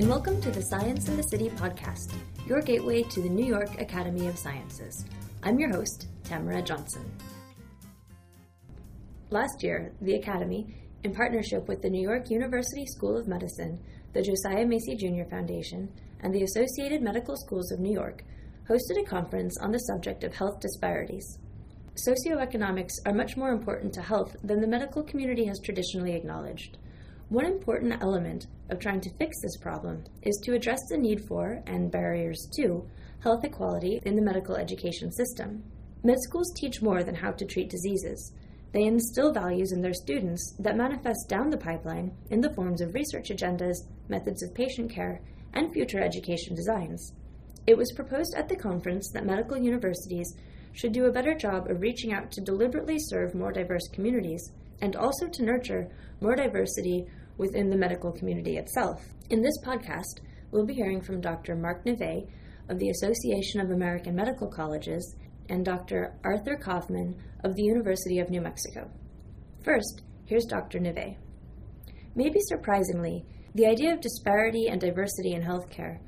and welcome to the Science and the City podcast, your gateway to the New York Academy of Sciences. I'm your host, Tamara Johnson. Last year, the Academy, in partnership with the New York University School of Medicine, the Josiah Macy Jr. Foundation, and the Associated Medical Schools of New York, hosted a conference on the subject of health disparities. Socioeconomics are much more important to health than the medical community has traditionally acknowledged. One important element of trying to fix this problem is to address the need for, and barriers to, health equality in the medical education system. Med schools teach more than how to treat diseases. They instill values in their students that manifest down the pipeline in the forms of research agendas, methods of patient care, and future education designs. It was proposed at the conference that medical universities should do a better job of reaching out to deliberately serve more diverse communities and also to nurture more diversity within the medical community itself. In this podcast, we'll be hearing from Dr. Marc Nivet of the Association of American Medical Colleges and Dr. Arthur Kaufman of the University of New Mexico. First, here's Dr. Nivet. Maybe surprisingly, the idea of disparity and diversity in healthcare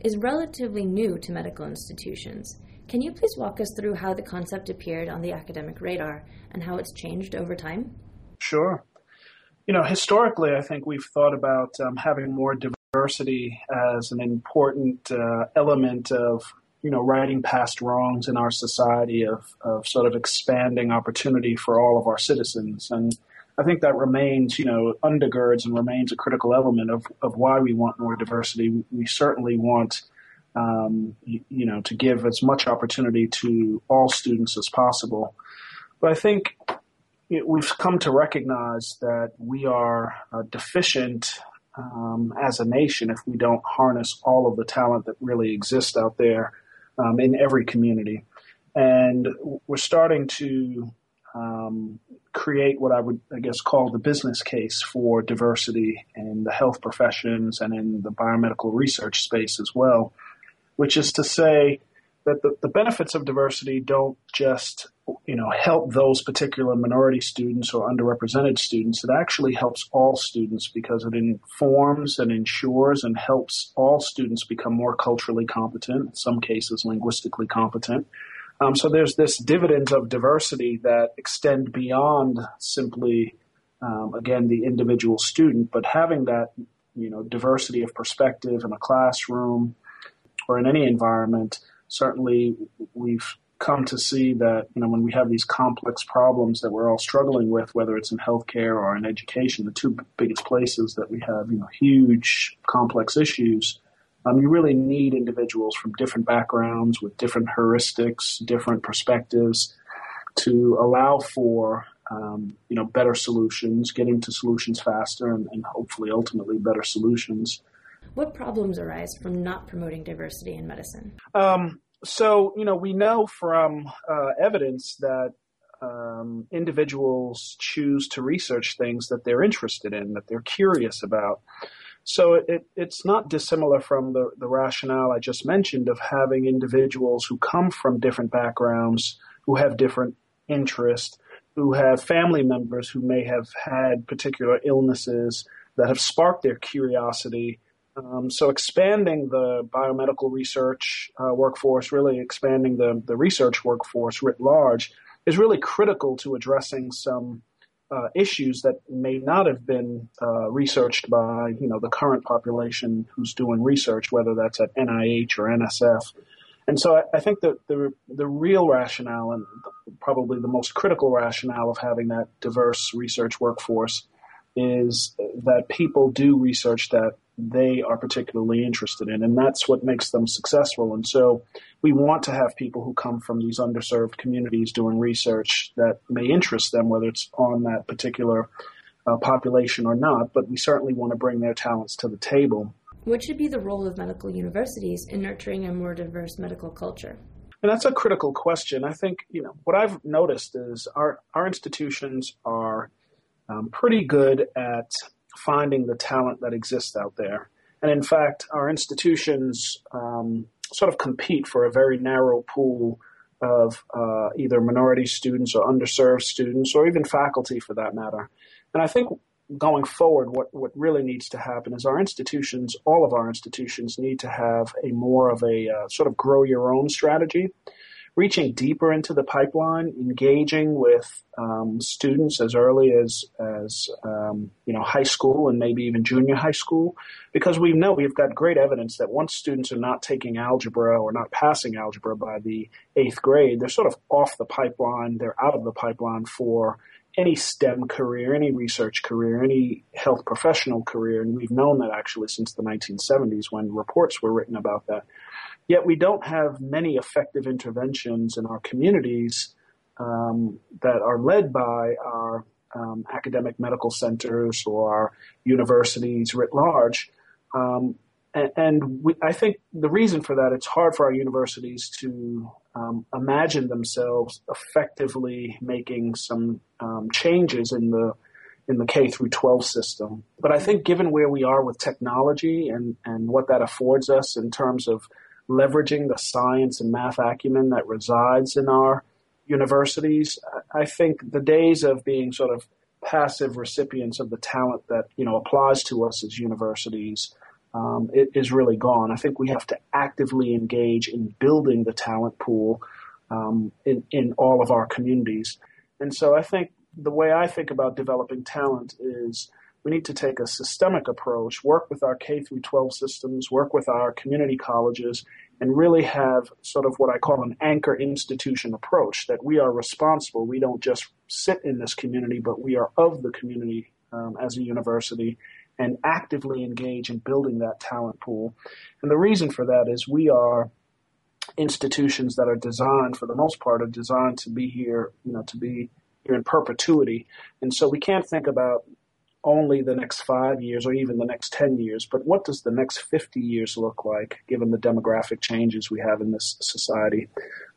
is relatively new to medical institutions. Can you please walk us through how the concept appeared on the academic radar and how it's changed over time? Sure. You know, historically, I think we've thought about um, having more diversity as an important uh, element of, you know, righting past wrongs in our society, of, of sort of expanding opportunity for all of our citizens. And I think that remains, you know, undergirds and remains a critical element of, of why we want more diversity. We certainly want, um, you, you know, to give as much opportunity to all students as possible. But I think we've come to recognize that we are uh, deficient um, as a nation if we don't harness all of the talent that really exists out there um, in every community. And we're starting to um, create what I would, I guess, call the business case for diversity in the health professions and in the biomedical research space as well, which is to say that the, the benefits of diversity don't just you know help those particular minority students or underrepresented students. It actually helps all students because it informs and ensures and helps all students become more culturally competent in some cases linguistically competent. Um, so there's this dividends of diversity that extend beyond simply um, again the individual student but having that you know diversity of perspective in a classroom or in any environment certainly we've come to see that you know when we have these complex problems that we're all struggling with, whether it's in healthcare or in education, the two biggest places that we have you know huge complex issues. Um, you really need individuals from different backgrounds with different heuristics, different perspectives, to allow for um, you know better solutions, getting to solutions faster, and, and hopefully ultimately better solutions. What problems arise from not promoting diversity in medicine? Um, so, you know, we know from uh, evidence that um, individuals choose to research things that they're interested in, that they're curious about. So it, it, it's not dissimilar from the, the rationale I just mentioned of having individuals who come from different backgrounds, who have different interests, who have family members who may have had particular illnesses that have sparked their curiosity um, so expanding the biomedical research uh, workforce, really expanding the, the research workforce writ large, is really critical to addressing some uh, issues that may not have been uh, researched by you know the current population who's doing research, whether that's at NIH or NSF. And so I, I think that the the real rationale and probably the most critical rationale of having that diverse research workforce is that people do research that they are particularly interested in. And that's what makes them successful. And so we want to have people who come from these underserved communities doing research that may interest them, whether it's on that particular uh, population or not. But we certainly want to bring their talents to the table. What should be the role of medical universities in nurturing a more diverse medical culture? And that's a critical question. I think, you know, what I've noticed is our, our institutions are um, pretty good at finding the talent that exists out there. And in fact, our institutions um, sort of compete for a very narrow pool of uh, either minority students or underserved students or even faculty for that matter. And I think going forward, what, what really needs to happen is our institutions, all of our institutions, need to have a more of a uh, sort of grow your own strategy reaching deeper into the pipeline, engaging with um, students as early as as um, you know high school and maybe even junior high school, because we know we've got great evidence that once students are not taking algebra or not passing algebra by the eighth grade, they're sort of off the pipeline. They're out of the pipeline for any STEM career, any research career, any health professional career, and we've known that actually since the 1970s when reports were written about that. Yet we don't have many effective interventions in our communities um, that are led by our um, academic medical centers or our universities writ large. Um, and, we, I think the reason for that, it's hard for our universities to um, imagine themselves effectively making some um, changes in the in the K through 12 system. But I think given where we are with technology and, and what that affords us in terms of leveraging the science and math acumen that resides in our universities. I think the days of being sort of passive recipients of the talent that you know applies to us as universities um, it is really gone. I think we have to actively engage in building the talent pool um, in in all of our communities. And so I think the way I think about developing talent is we need to take a systemic approach, work with our K through 12 systems, work with our community colleges, and really have sort of what I call an anchor institution approach that we are responsible. We don't just sit in this community, but we are of the community um, as a university and actively engage in building that talent pool. And the reason for that is we are institutions that are designed, for the most part, are designed to be here, you know, to be here in perpetuity. And so we can't think about only the next five years or even the next 10 years, but what does the next 50 years look like given the demographic changes we have in this society?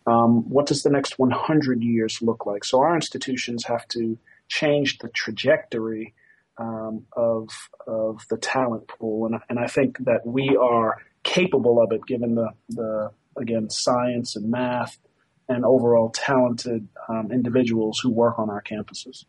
Um, what does the next 100 years look like? So our institutions have to change the trajectory um, of, of the talent pool. And, and I think that we are capable of it given the, the again, science and math and overall talented um, individuals who work on our campuses.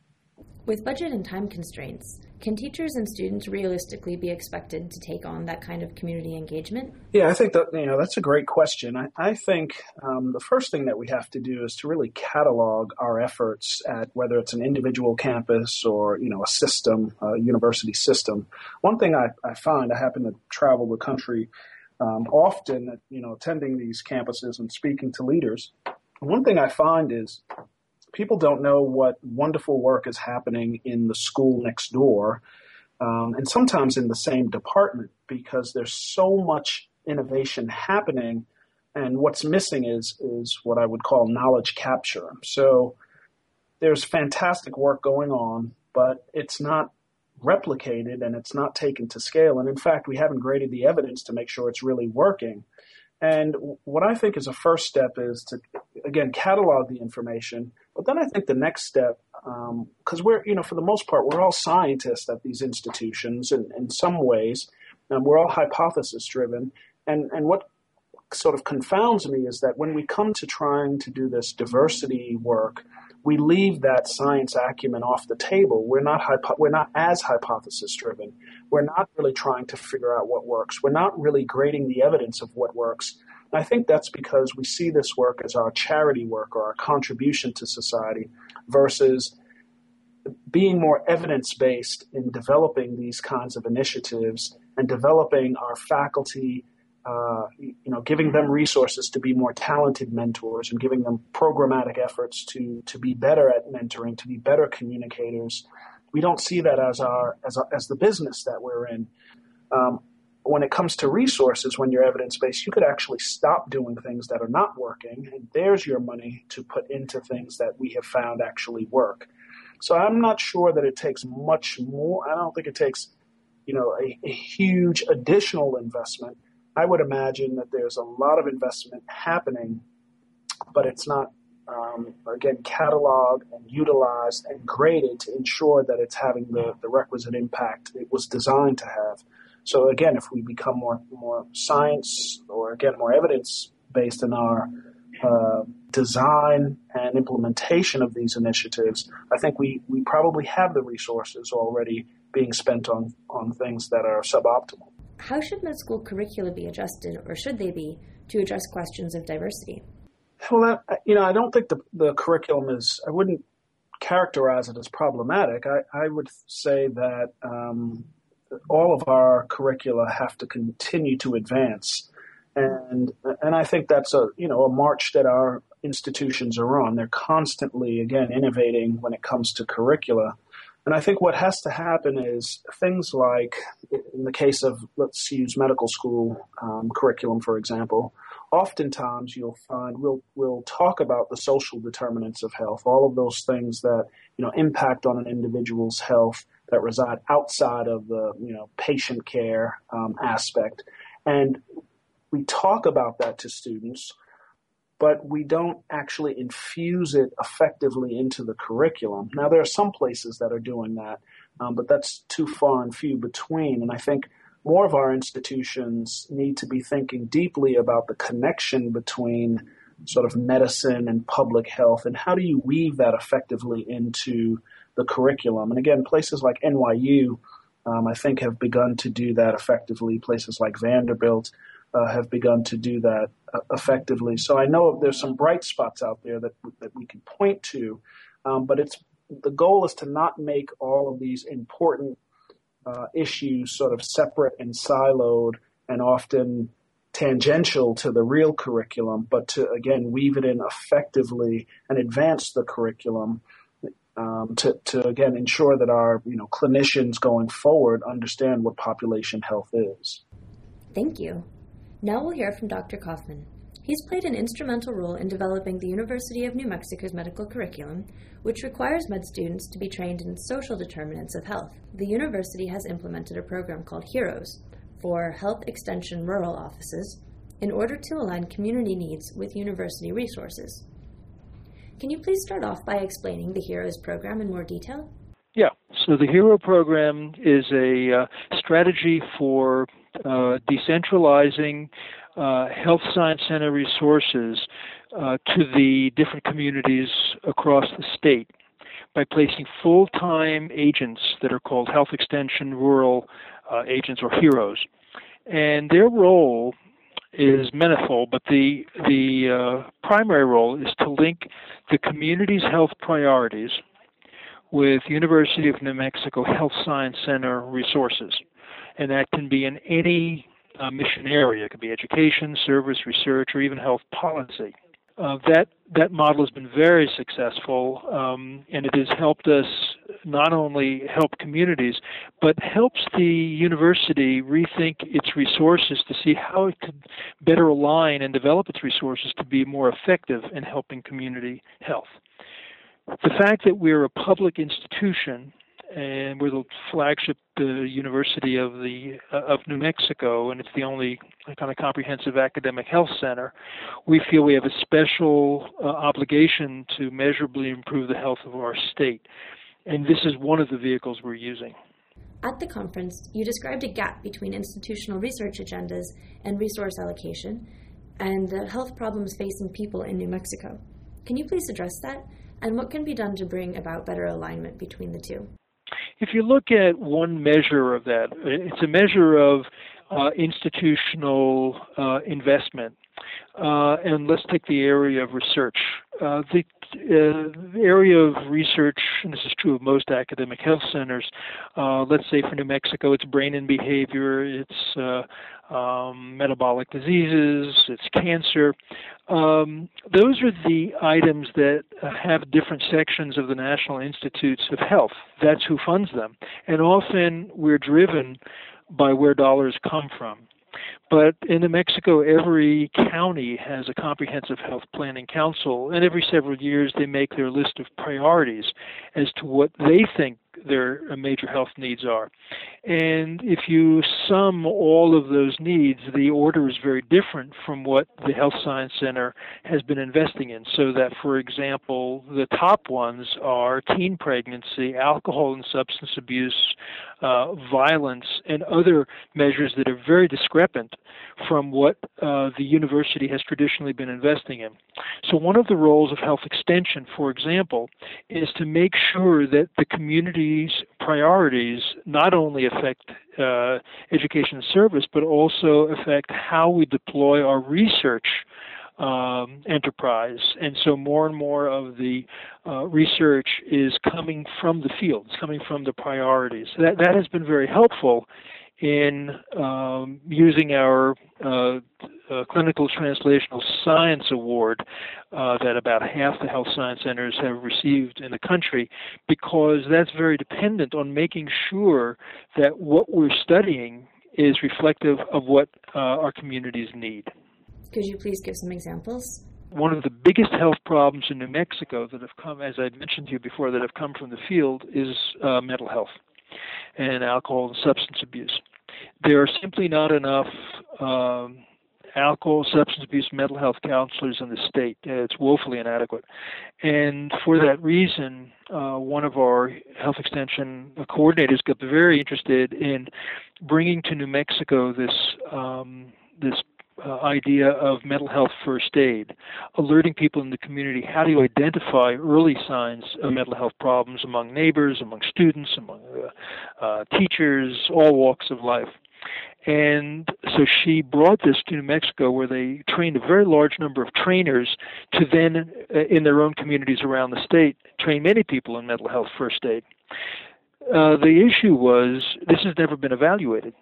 With budget and time constraints, can teachers and students realistically be expected to take on that kind of community engagement? Yeah, I think that you know that's a great question. I, I think um, the first thing that we have to do is to really catalog our efforts at whether it's an individual campus or you know a system, a university system. One thing I, I find I happen to travel the country um, often, you know, attending these campuses and speaking to leaders. One thing I find is people don't know what wonderful work is happening in the school next door, um, and sometimes in the same department because there's so much innovation happening, and what's missing is is what I would call knowledge capture. So there's fantastic work going on, but it's not replicated and it's not taken to scale. And in fact, we haven't graded the evidence to make sure it's really working. And what I think is a first step is to, again, catalog the information. But then I think the next step, because um, we're, you know, for the most part, we're all scientists at these institutions in, in some ways, we're all hypothesis driven. And, and what sort of confounds me is that when we come to trying to do this diversity work, we leave that science acumen off the table. We're not hypo- we're not as hypothesis driven. We're not really trying to figure out what works. We're not really grading the evidence of what works. And I think that's because we see this work as our charity work or our contribution to society versus being more evidence based in developing these kinds of initiatives and developing our faculty uh, you know, giving them resources to be more talented mentors and giving them programmatic efforts to to be better at mentoring, to be better communicators. We don't see that as our as as the business that we're in. Um, when it comes to resources, when you're evidence based, you could actually stop doing things that are not working, and there's your money to put into things that we have found actually work. So I'm not sure that it takes much more. I don't think it takes, you know, a, a huge additional investment I would imagine that there's a lot of investment happening, but it's not, um, again, cataloged and utilized and graded to ensure that it's having the, the requisite impact it was designed to have. So again, if we become more more science or again more evidence based in our uh, design and implementation of these initiatives, I think we, we probably have the resources already being spent on, on things that are suboptimal. How should med school curricula be adjusted, or should they be, to address questions of diversity? Well, that, you know, I don't think the, the curriculum is, I wouldn't characterize it as problematic. I, I would say that um, all of our curricula have to continue to advance. And, and I think that's a, you know, a march that our institutions are on. They're constantly, again, innovating when it comes to curricula. And I think what has to happen is things like, in the case of, let's use medical school um, curriculum, for example, oftentimes you'll find we'll, we'll talk about the social determinants of health, all of those things that, you know, impact on an individual's health that reside outside of the, you know, patient care um, aspect. And we talk about that to students – but we don't actually infuse it effectively into the curriculum. Now, there are some places that are doing that, um, but that's too far and few between. And I think more of our institutions need to be thinking deeply about the connection between sort of medicine and public health and how do you weave that effectively into the curriculum. And again, places like NYU, um, I think, have begun to do that effectively. Places like Vanderbilt uh, have begun to do that uh, effectively. So I know there's some bright spots out there that that we can point to, um, but it's the goal is to not make all of these important uh, issues sort of separate and siloed and often tangential to the real curriculum, but to again weave it in effectively and advance the curriculum. Um, to, to again ensure that our you know clinicians going forward understand what population health is. Thank you. Now we'll hear from Dr. Kaufman. He's played an instrumental role in developing the University of New Mexico's medical curriculum, which requires med students to be trained in social determinants of health. The university has implemented a program called HEROES for Health Extension Rural Offices in order to align community needs with university resources. Can you please start off by explaining the HEROES program in more detail? Yeah, so the HERO program is a uh, strategy for decentralizing uh, health science center resources uh, to the different communities across the state by placing full-time agents that are called health extension rural uh, agents or heroes. And their role is manifold, but the the uh, primary role is to link the community's health priorities with University of New Mexico Health Science Center resources and that can be in any uh, mission area. It could be education, service, research, or even health policy. Uh, that that model has been very successful, um, and it has helped us not only help communities, but helps the university rethink its resources to see how it could better align and develop its resources to be more effective in helping community health. The fact that we're a public institution and we're the flagship uh, university of the uh, of New Mexico, and it's the only kind of comprehensive academic health center. We feel we have a special uh, obligation to measurably improve the health of our state, and this is one of the vehicles we're using. At the conference, you described a gap between institutional research agendas and resource allocation, and the health problems facing people in New Mexico. Can you please address that? And what can be done to bring about better alignment between the two? If you look at one measure of that, it's a measure of uh, institutional uh, investment. Uh, and let's take the area of research. Uh, the, uh, the, area of research, and this is true of most academic health centers, uh, let's say for New Mexico, it's brain and behavior, it's um, metabolic diseases, it's cancer. Um, those are the items that have different sections of the National Institutes of Health. That's who funds them. And often we're driven by where dollars come from. But in New Mexico, every county has a comprehensive health planning council, and every several years they make their list of priorities as to what they think their major health needs are. And if you sum all of those needs, the order is very different from what the Health Science Center has been investing in. So that, for example, the top ones are teen pregnancy, alcohol and substance abuse, uh, violence, and other measures that are very discrepant from what uh, the university has traditionally been investing in. So one of the roles of health extension, for example, is to make sure that the community these priorities not only affect uh, education service, but also affect how we deploy our research um, enterprise. And so more and more of the uh, research is coming from the field, it's coming from the priorities. That, that has been very helpful in um, using our uh, uh, Clinical Translational Science Award uh, that about half the health science centers have received in the country because that's very dependent on making sure that what we're studying is reflective of what uh, our communities need. Could you please give some examples? One of the biggest health problems in New Mexico that have come, as I mentioned to you before, that have come from the field is uh, mental health and alcohol and substance abuse. There are simply not enough um, alcohol, substance abuse, mental health counselors in the state. It's woefully inadequate. And for that reason, uh, one of our health extension coordinators got very interested in bringing to New Mexico this um, this uh, idea of mental health first aid, alerting people in the community how do you identify early signs of mental health problems among neighbors, among students, among uh, uh, teachers, all walks of life. And so she brought this to New Mexico, where they trained a very large number of trainers to then, uh, in their own communities around the state, train many people in mental health first aid. Uh, the issue was this has never been evaluated.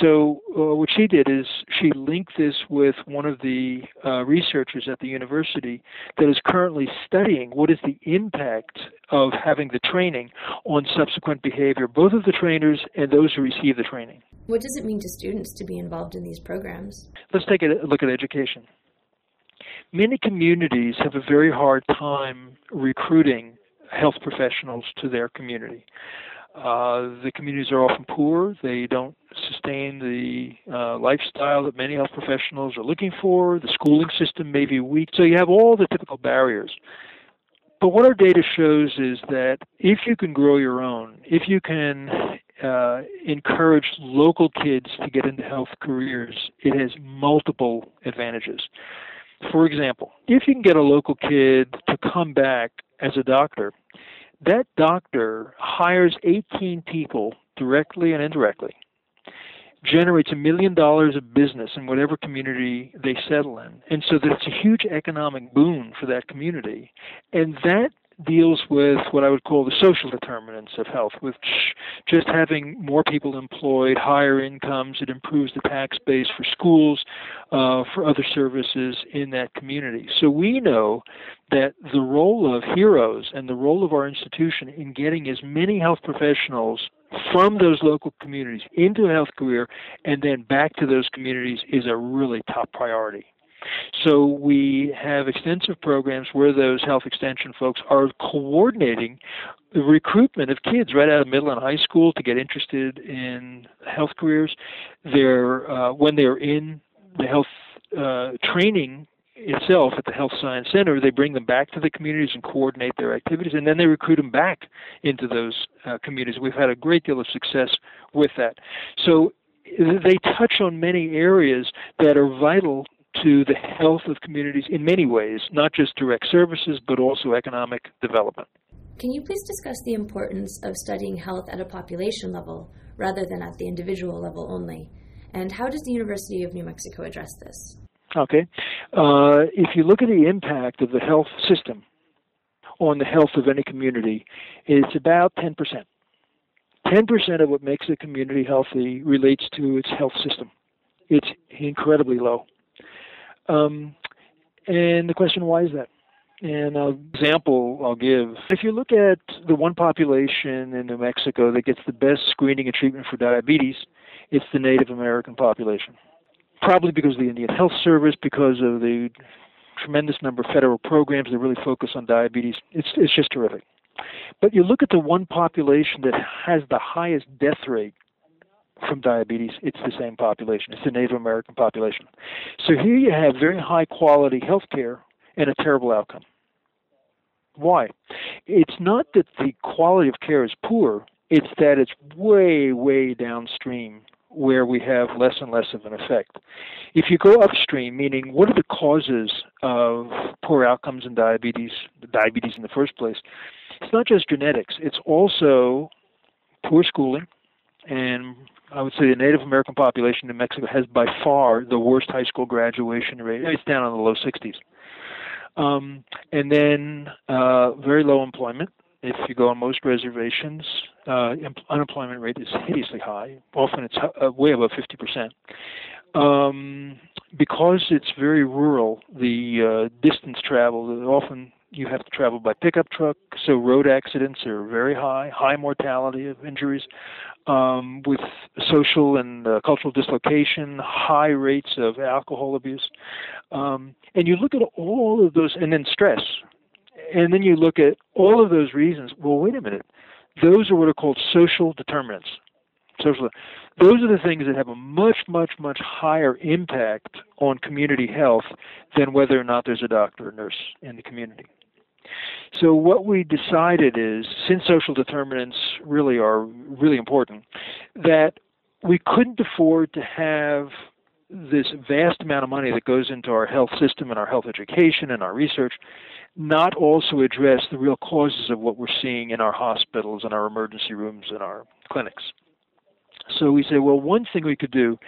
So uh, what she did is she linked this with one of the uh, researchers at the university that is currently studying what is the impact of having the training on subsequent behavior, both of the trainers and those who receive the training. What does it mean to students to be involved in these programs? Let's take a look at education. Many communities have a very hard time recruiting health professionals to their community. Uh, the communities are often poor. They don't sustain the uh, lifestyle that many health professionals are looking for. The schooling system may be weak. So you have all the typical barriers. But what our data shows is that if you can grow your own, if you can uh, encourage local kids to get into health careers, it has multiple advantages. For example, if you can get a local kid to come back as a doctor, that doctor hires 18 people directly and indirectly, generates a million dollars of business in whatever community they settle in. And so that it's a huge economic boon for that community. And that deals with what I would call the social determinants of health, which just having more people employed, higher incomes. It improves the tax base for schools, uh, for other services in that community. So we know that the role of heroes and the role of our institution in getting as many health professionals from those local communities into a health career and then back to those communities is a really top priority. So we have extensive programs where those health extension folks are coordinating the recruitment of kids right out of middle and high school to get interested in health careers. They're uh, when they're in the health uh, training itself at the Health Science Center, they bring them back to the communities and coordinate their activities, and then they recruit them back into those uh, communities. We've had a great deal of success with that. So they touch on many areas that are vital to the health of communities in many ways, not just direct services, but also economic development. Can you please discuss the importance of studying health at a population level rather than at the individual level only? And how does the University of New Mexico address this? Okay. Uh, if you look at the impact of the health system on the health of any community, it's about 10%. 10% of what makes a community healthy relates to its health system. It's incredibly low. Um, and the question, why is that? And an example I'll give if you look at the one population in New Mexico that gets the best screening and treatment for diabetes, it's the Native American population. Probably because of the Indian Health Service, because of the tremendous number of federal programs that really focus on diabetes. It's, it's just terrific. But you look at the one population that has the highest death rate from diabetes, it's the same population. It's the Native American population. So here you have very high quality health care and a terrible outcome. Why? It's not that the quality of care is poor, it's that it's way, way downstream where we have less and less of an effect. If you go upstream, meaning what are the causes of poor outcomes in diabetes, diabetes in the first place, it's not just genetics, it's also poor schooling, and I would say the Native American population in Mexico has by far the worst high school graduation rate. It's down in the low 60s. Um, and then uh, very low employment. If you go on most reservations, uh, unemployment rate is hideously high. Often it's uh, way above 50%. Um, because it's very rural, the uh, distance traveled often you have to travel by pickup truck, so road accidents are very high, high mortality of injuries, um, with social and uh, cultural dislocation, high rates of alcohol abuse. Um, and you look at all of those, and then stress. And then you look at all of those reasons. Well, wait a minute. Those are what are called social determinants. Social, those are the things that have a much, much, much higher impact on community health than whether or not there's a doctor or nurse in the community. So what we decided is, since social determinants really are really important, that we couldn't afford to have this vast amount of money that goes into our health system and our health education and our research not also address the real causes of what we're seeing in our hospitals and our emergency rooms and our clinics. So we say, well, one thing we could do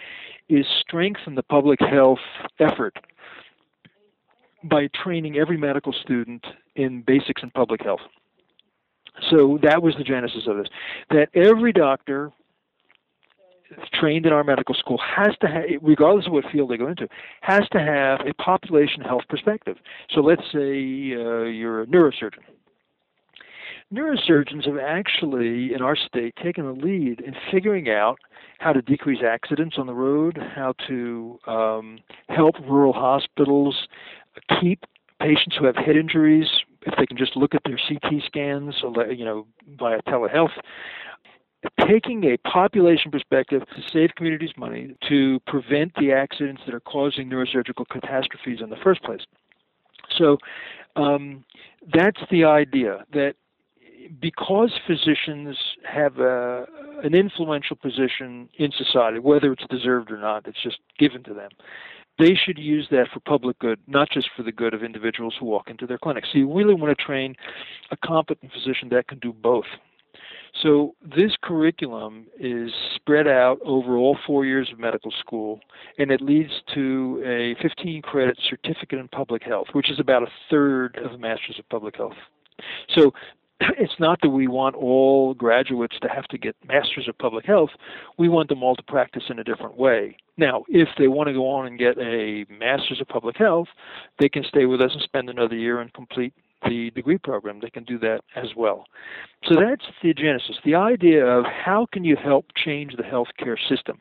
is strengthen the public health effort by training every medical student in basics in public health. So that was the genesis of this. That every doctor trained in our medical school has to have, regardless of what field they go into, has to have a population health perspective. So let's say uh, you're a neurosurgeon. Neurosurgeons have actually, in our state, taken the lead in figuring out how to decrease accidents on the road, how to um, help rural hospitals keep patients who have head injuries, if they can just look at their CT scans, you know, via telehealth, taking a population perspective to save communities money to prevent the accidents that are causing neurosurgical catastrophes in the first place. So um, that's the idea that because physicians have a, an influential position in society, whether it's deserved or not, it's just given to them they should use that for public good, not just for the good of individuals who walk into their clinics. So you really want to train a competent physician that can do both. So this curriculum is spread out over all four years of medical school, and it leads to a 15 credit certificate in public health, which is about a third of a Masters of Public Health. So it's not that we want all graduates to have to get masters of public health. We want them all to practice in a different way. Now, if they want to go on and get a master's of public health, they can stay with us and spend another year and complete the degree program. They can do that as well. So that's the genesis. The idea of how can you help change the healthcare system?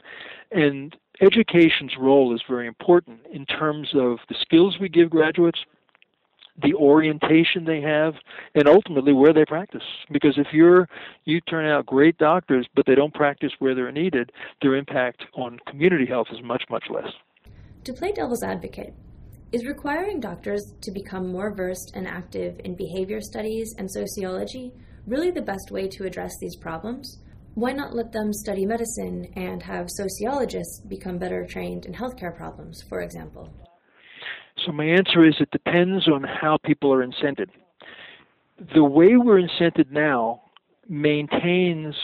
And education's role is very important in terms of the skills we give graduates, the orientation they have, and ultimately where they practice. Because if you're you turn out great doctors, but they don't practice where they're needed, their impact on community health is much much less. To play devil's advocate, is requiring doctors to become more versed and active in behavior studies and sociology really the best way to address these problems? Why not let them study medicine and have sociologists become better trained in healthcare problems, for example? So my answer is it depends on how people are incented. The way we're incented now maintains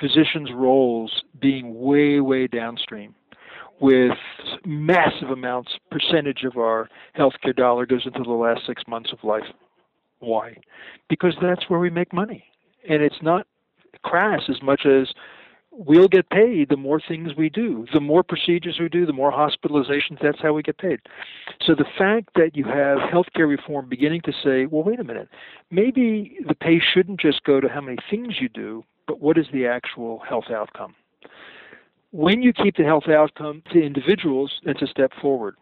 physicians' roles being way, way downstream with massive amounts, percentage of our healthcare dollar goes into the last six months of life. Why? Because that's where we make money. And it's not crass as much as we'll get paid the more things we do. The more procedures we do, the more hospitalizations, that's how we get paid. So the fact that you have healthcare reform beginning to say, well, wait a minute, maybe the pay shouldn't just go to how many things you do, but what is the actual health outcome? When you keep the health outcome to individuals, it's a step forward.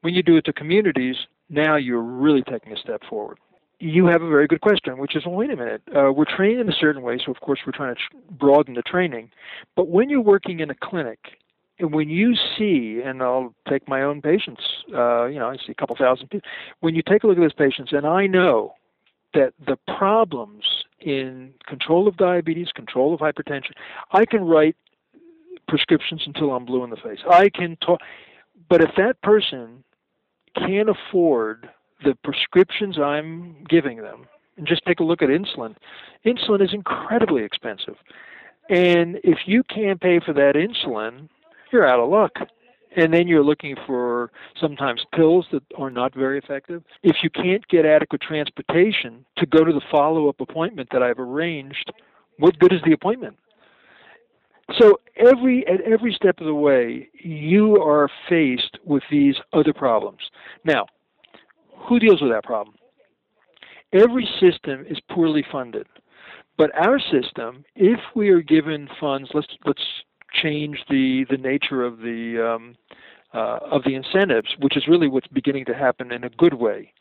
When you do it to communities, now you're really taking a step forward you have a very good question, which is, well, wait a minute. Uh, we're trained in a certain way, so of course we're trying to tr- broaden the training. But when you're working in a clinic, and when you see, and I'll take my own patients, uh, you know, I see a couple thousand people. When you take a look at those patients, and I know that the problems in control of diabetes, control of hypertension, I can write prescriptions until I'm blue in the face. I can talk, but if that person can't afford the prescriptions I'm giving them, and just take a look at insulin. Insulin is incredibly expensive. And if you can't pay for that insulin, you're out of luck. And then you're looking for sometimes pills that are not very effective. If you can't get adequate transportation to go to the follow up appointment that I've arranged, what good is the appointment? So every at every step of the way, you are faced with these other problems. Now, who deals with that problem? Every system is poorly funded. But our system, if we are given funds, let's let's change the the nature of the um, uh, of the incentives, which is really what's beginning to happen in a good way.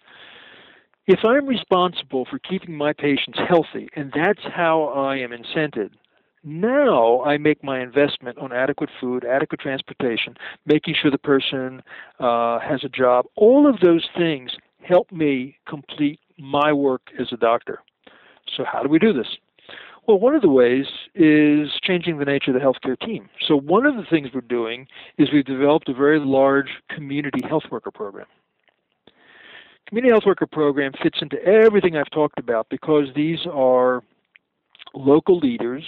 If I'm responsible for keeping my patients healthy, and that's how I am incented, now I make my investment on adequate food, adequate transportation, making sure the person uh, has a job. All of those things help me complete my work as a doctor. So, how do we do this? Well, one of the ways is changing the nature of the healthcare team. So, one of the things we're doing is we've developed a very large community health worker program. Community health worker program fits into everything I've talked about because these are local leaders.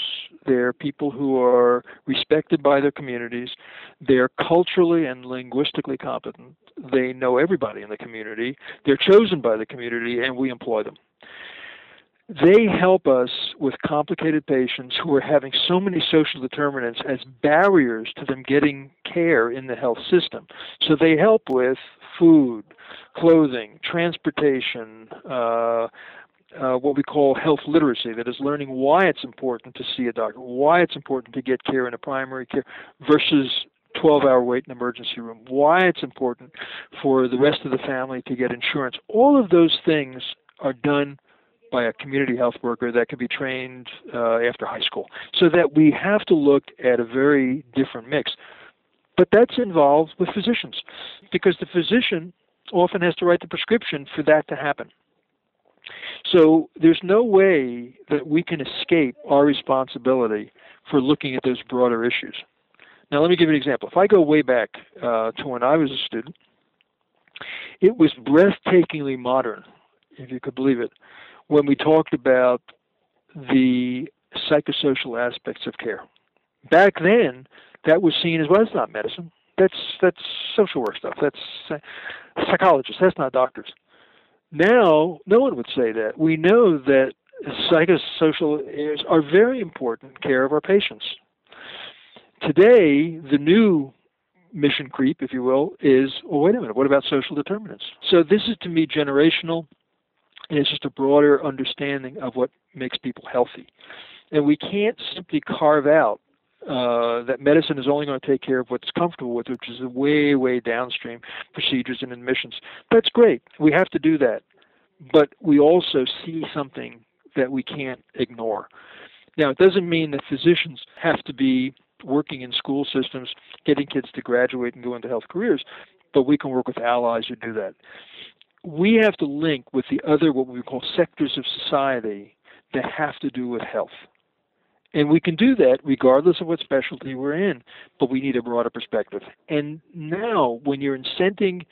They're people who are respected by their communities. They're culturally and linguistically competent. They know everybody in the community. They're chosen by the community, and we employ them. They help us with complicated patients who are having so many social determinants as barriers to them getting care in the health system. So they help with food, clothing, transportation, uh, uh, what we call health literacy, that is learning why it's important to see a doctor, why it's important to get care in a primary care versus 12 hour wait in emergency room, why it's important for the rest of the family to get insurance. All of those things are done by a community health worker that can be trained uh, after high school. So that we have to look at a very different mix. But that's involved with physicians because the physician often has to write the prescription for that to happen. So there's no way that we can escape our responsibility for looking at those broader issues. Now, let me give you an example. If I go way back uh, to when I was a student, it was breathtakingly modern, if you could believe it, when we talked about the psychosocial aspects of care. Back then, that was seen as well. That's not medicine. That's that's social work stuff. That's psychologists. That's not doctors. Now, no one would say that. We know that psychosocial areas are very important in care of our patients. Today, the new mission creep, if you will, is well, wait a minute, what about social determinants? So, this is to me generational, and it's just a broader understanding of what makes people healthy. And we can't simply carve out uh, that medicine is only going to take care of what's comfortable with, which is the way, way downstream procedures and admissions. That's great. We have to do that. But we also see something that we can't ignore. Now, it doesn't mean that physicians have to be working in school systems, getting kids to graduate and go into health careers, but we can work with allies who do that. We have to link with the other, what we call sectors of society that have to do with health. And we can do that regardless of what specialty we're in, but we need a broader perspective. And now, when you're incenting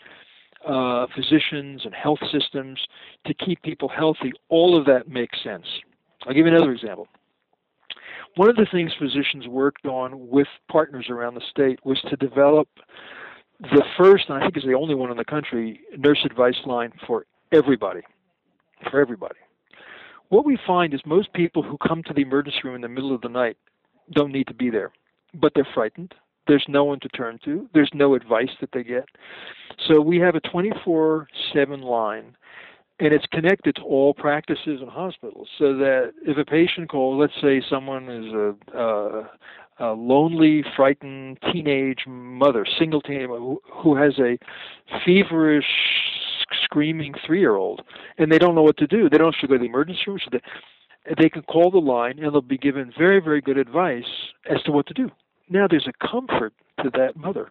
uh, physicians and health systems to keep people healthy, all of that makes sense. I'll give you another example. One of the things physicians worked on with partners around the state was to develop the first, and I think is the only one in the country, nurse advice line for everybody. For everybody what we find is most people who come to the emergency room in the middle of the night don't need to be there, but they're frightened. There's no one to turn to. There's no advice that they get. So we have a 24 7 line, and it's connected to all practices and hospitals. So that if a patient calls, let's say someone is a, a, a lonely, frightened teenage mother, single teen, who, who has a feverish screaming three year old and they don't know what to do. They don't to go to the emergency room. They, they can call the line and they'll be given very, very good advice as to what to do. Now there's a comfort to that mother.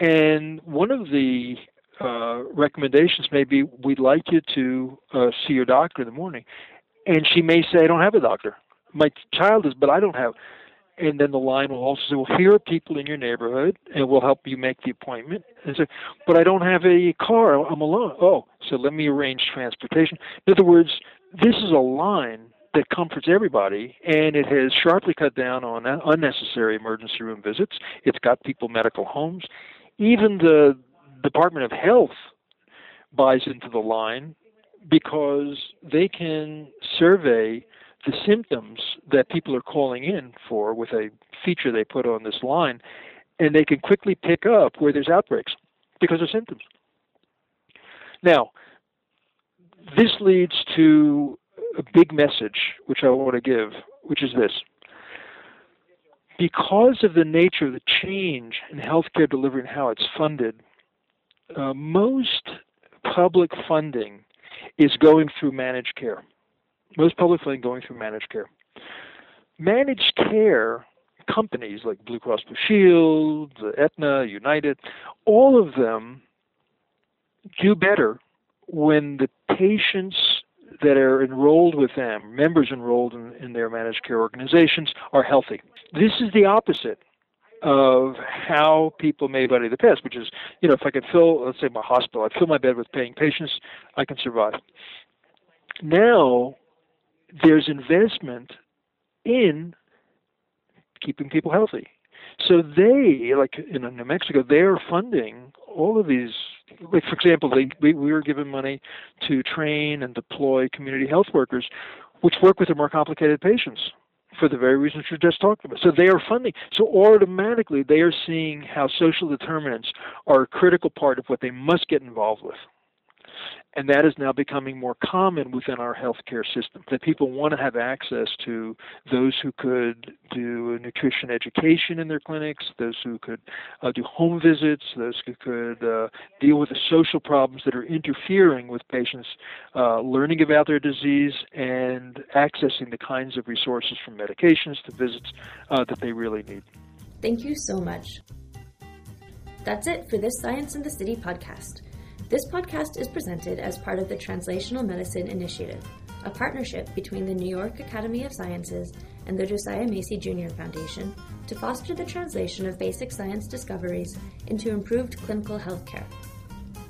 And one of the uh, recommendations may be we'd like you to uh, see your doctor in the morning. And she may say, I don't have a doctor. My child is, but I don't have and then the line will also say, well, here are people in your neighborhood, and we'll help you make the appointment. And say, but I don't have a car. I'm alone. Oh, so let me arrange transportation. In other words, this is a line that comforts everybody, and it has sharply cut down on unnecessary emergency room visits. It's got people medical homes. Even the Department of Health buys into the line because they can survey the symptoms that people are calling in for with a feature they put on this line, and they can quickly pick up where there's outbreaks because of symptoms. Now, this leads to a big message which I want to give, which is this. Because of the nature of the change in healthcare delivery and how it's funded, uh, most public funding is going through managed care. Most public funding going through managed care. Managed care companies like Blue Cross Blue Shield, Aetna, United, all of them do better when the patients that are enrolled with them, members enrolled in, in their managed care organizations, are healthy. This is the opposite of how people made money in the past, which is, you know, if I could fill, let's say, my hospital, I'd fill my bed with paying patients, I can survive. Now, there's investment in keeping people healthy. So they, like in New Mexico, they're funding all of these. Like for example, they, we, we were given money to train and deploy community health workers, which work with the more complicated patients for the very reasons you're just talking about. So they are funding. So automatically they are seeing how social determinants are a critical part of what they must get involved with and that is now becoming more common within our healthcare system. That people want to have access to those who could do nutrition education in their clinics, those who could uh, do home visits, those who could uh, deal with the social problems that are interfering with patients uh, learning about their disease and accessing the kinds of resources from medications to visits uh, that they really need. Thank you so much. That's it for this Science and the City podcast. This podcast is presented as part of the Translational Medicine Initiative, a partnership between the New York Academy of Sciences and the Josiah Macy Jr. Foundation to foster the translation of basic science discoveries into improved clinical health care.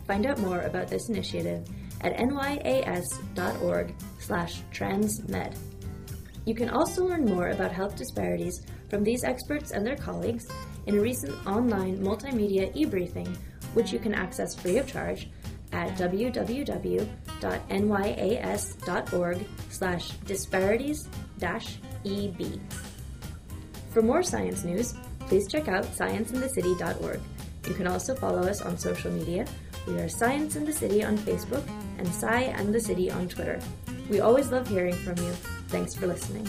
Find out more about this initiative at nyas.org/transmed. You can also learn more about health disparities from these experts and their colleagues in a recent online multimedia e-briefing which you can access free of charge at www.nyas.org slash disparities-eb. For more science news, please check out scienceinthecity.org. You can also follow us on social media. We are Science and the City on Facebook and Sci and the City on Twitter. We always love hearing from you. Thanks for listening.